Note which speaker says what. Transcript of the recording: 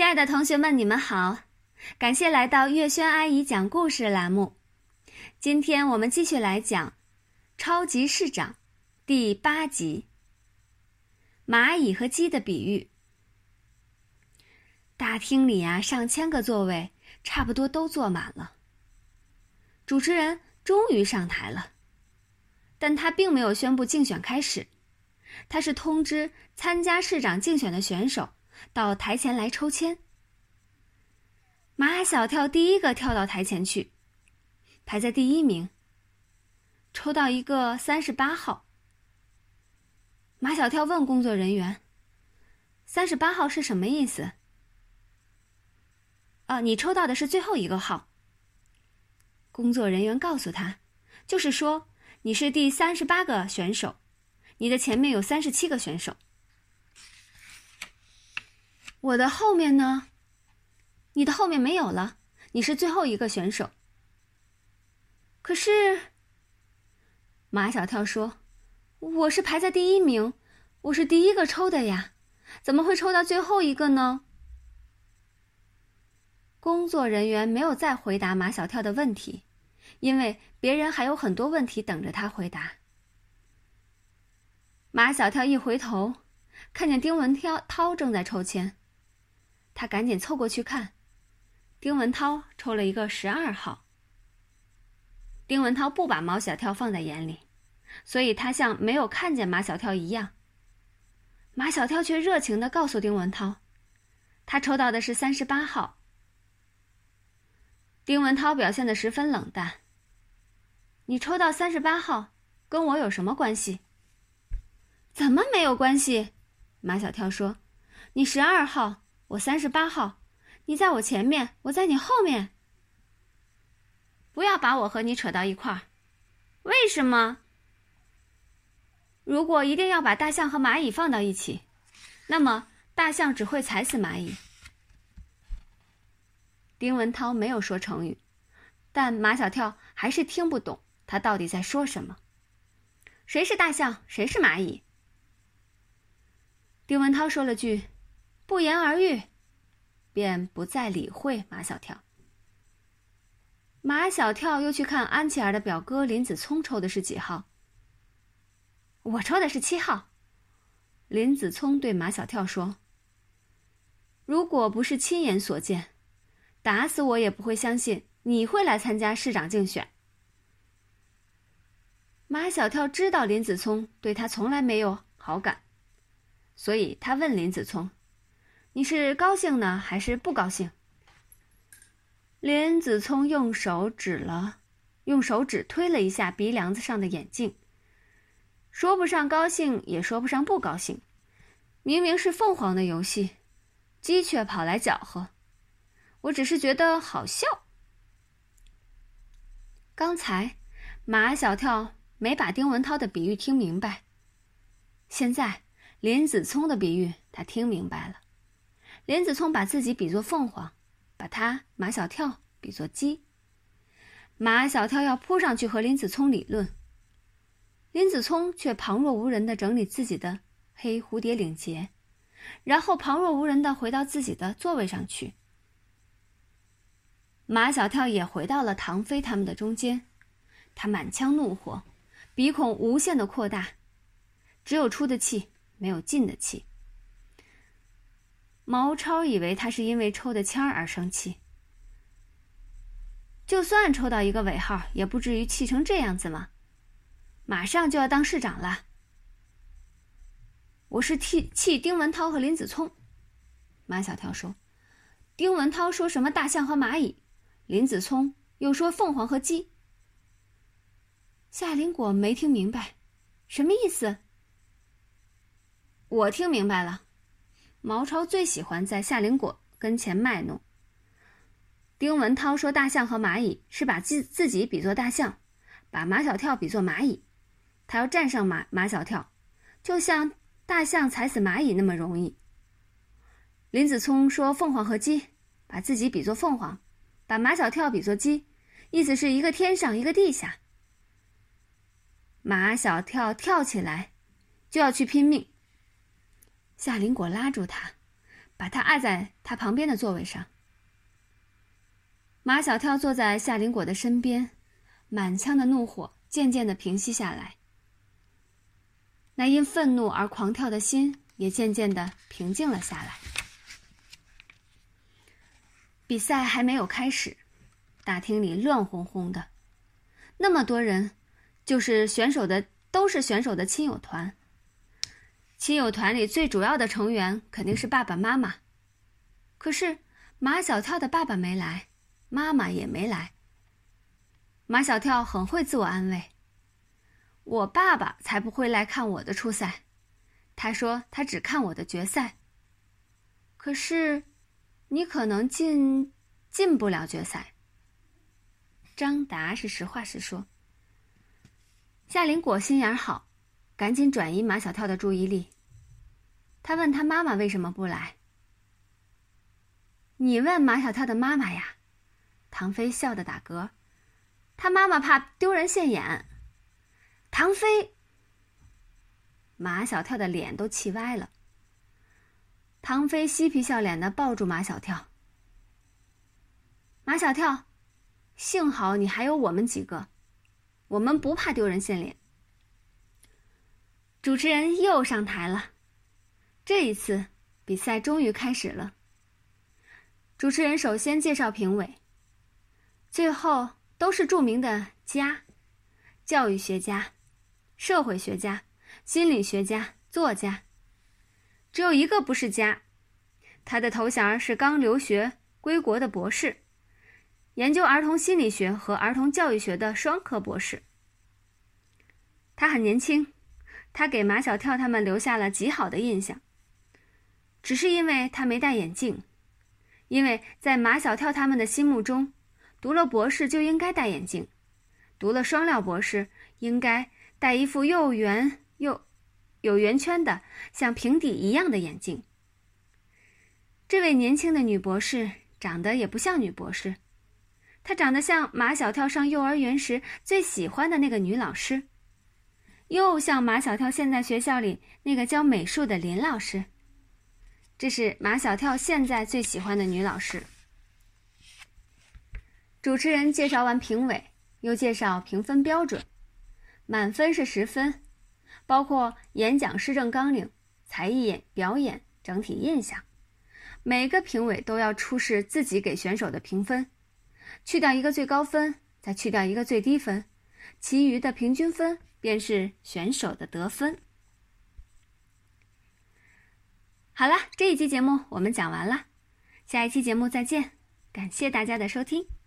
Speaker 1: 亲爱的同学们，你们好！感谢来到月轩阿姨讲故事栏目。今天我们继续来讲《超级市长》第八集《蚂蚁和鸡的比喻》。大厅里啊，上千个座位差不多都坐满了。主持人终于上台了，但他并没有宣布竞选开始，他是通知参加市长竞选的选手。到台前来抽签。马小跳第一个跳到台前去，排在第一名。抽到一个三十八号。马小跳问工作人员：“三十八号是什么意思？”“啊，你抽到的是最后一个号。”工作人员告诉他：“就是说你是第三十八个选手，你的前面有三十七个选手。”我的后面呢？你的后面没有了，你是最后一个选手。可是，马小跳说：“我是排在第一名，我是第一个抽的呀，怎么会抽到最后一个呢？”工作人员没有再回答马小跳的问题，因为别人还有很多问题等着他回答。马小跳一回头，看见丁文涛涛正在抽签。他赶紧凑过去看，丁文涛抽了一个十二号。丁文涛不把马小跳放在眼里，所以他像没有看见马小跳一样。马小跳却热情的告诉丁文涛，他抽到的是三十八号。丁文涛表现的十分冷淡。你抽到三十八号，跟我有什么关系？怎么没有关系？马小跳说：“你十二号。”我三十八号，你在我前面，我在你后面。不要把我和你扯到一块儿，为什么？如果一定要把大象和蚂蚁放到一起，那么大象只会踩死蚂蚁。丁文涛没有说成语，但马小跳还是听不懂他到底在说什么。谁是大象？谁是蚂蚁？丁文涛说了句。不言而喻，便不再理会马小跳。马小跳又去看安琪儿的表哥林子聪抽的是几号。我抽的是七号。林子聪对马小跳说：“如果不是亲眼所见，打死我也不会相信你会来参加市长竞选。”马小跳知道林子聪对他从来没有好感，所以他问林子聪。你是高兴呢，还是不高兴？林子聪用手指了，用手指推了一下鼻梁子上的眼镜，说不上高兴，也说不上不高兴。明明是凤凰的游戏，鸡却跑来搅和，我只是觉得好笑。刚才马小跳没把丁文涛的比喻听明白，现在林子聪的比喻他听明白了。林子聪把自己比作凤凰，把他马小跳比作鸡。马小跳要扑上去和林子聪理论，林子聪却旁若无人的整理自己的黑蝴蝶领结，然后旁若无人的回到自己的座位上去。马小跳也回到了唐飞他们的中间，他满腔怒火，鼻孔无限的扩大，只有出的气，没有进的气。毛超以为他是因为抽的签儿而生气，就算抽到一个尾号，也不至于气成这样子嘛。马上就要当市长了，我是替气丁文涛和林子聪。马小跳说：“丁文涛说什么大象和蚂蚁，林子聪又说凤凰和鸡。”夏林果没听明白，什么意思？我听明白了。毛超最喜欢在夏林果跟前卖弄。丁文涛说：“大象和蚂蚁是把自自己比作大象，把马小跳比作蚂蚁，他要战胜马马小跳，就像大象踩死蚂蚁那么容易。”林子聪说：“凤凰和鸡，把自己比作凤凰，把马小跳比作鸡，意思是一个天上，一个地下。”马小跳跳起来，就要去拼命。夏林果拉住他，把他按在他旁边的座位上。马小跳坐在夏林果的身边，满腔的怒火渐渐的平息下来，那因愤怒而狂跳的心也渐渐的平静了下来。比赛还没有开始，大厅里乱哄哄的，那么多人，就是选手的都是选手的亲友团。亲友团里最主要的成员肯定是爸爸妈妈，可是马小跳的爸爸没来，妈妈也没来。马小跳很会自我安慰：“我爸爸才不会来看我的初赛，他说他只看我的决赛。可是，你可能进进不了决赛。”张达是实话实说。夏林果心眼好。赶紧转移马小跳的注意力。他问他妈妈为什么不来。你问马小跳的妈妈呀？唐飞笑得打嗝。他妈妈怕丢人现眼。唐飞。马小跳的脸都气歪了。唐飞嬉皮笑脸的抱住马小跳。马小跳，幸好你还有我们几个，我们不怕丢人现脸。主持人又上台了，这一次比赛终于开始了。主持人首先介绍评委，最后都是著名的家、教育学家、社会学家、心理学家、作家，只有一个不是家，他的头衔是刚留学归国的博士，研究儿童心理学和儿童教育学的双科博士。他很年轻。他给马小跳他们留下了极好的印象，只是因为他没戴眼镜，因为在马小跳他们的心目中，读了博士就应该戴眼镜，读了双料博士应该戴一副又圆又有圆圈的像平底一样的眼镜。这位年轻的女博士长得也不像女博士，她长得像马小跳上幼儿园时最喜欢的那个女老师。又像马小跳现在学校里那个教美术的林老师，这是马小跳现在最喜欢的女老师。主持人介绍完评委，又介绍评分标准，满分是十分，包括演讲、施政纲领、才艺演表演、整体印象。每个评委都要出示自己给选手的评分，去掉一个最高分，再去掉一个最低分，其余的平均分。便是选手的得分。好了，这一期节目我们讲完了，下一期节目再见，感谢大家的收听。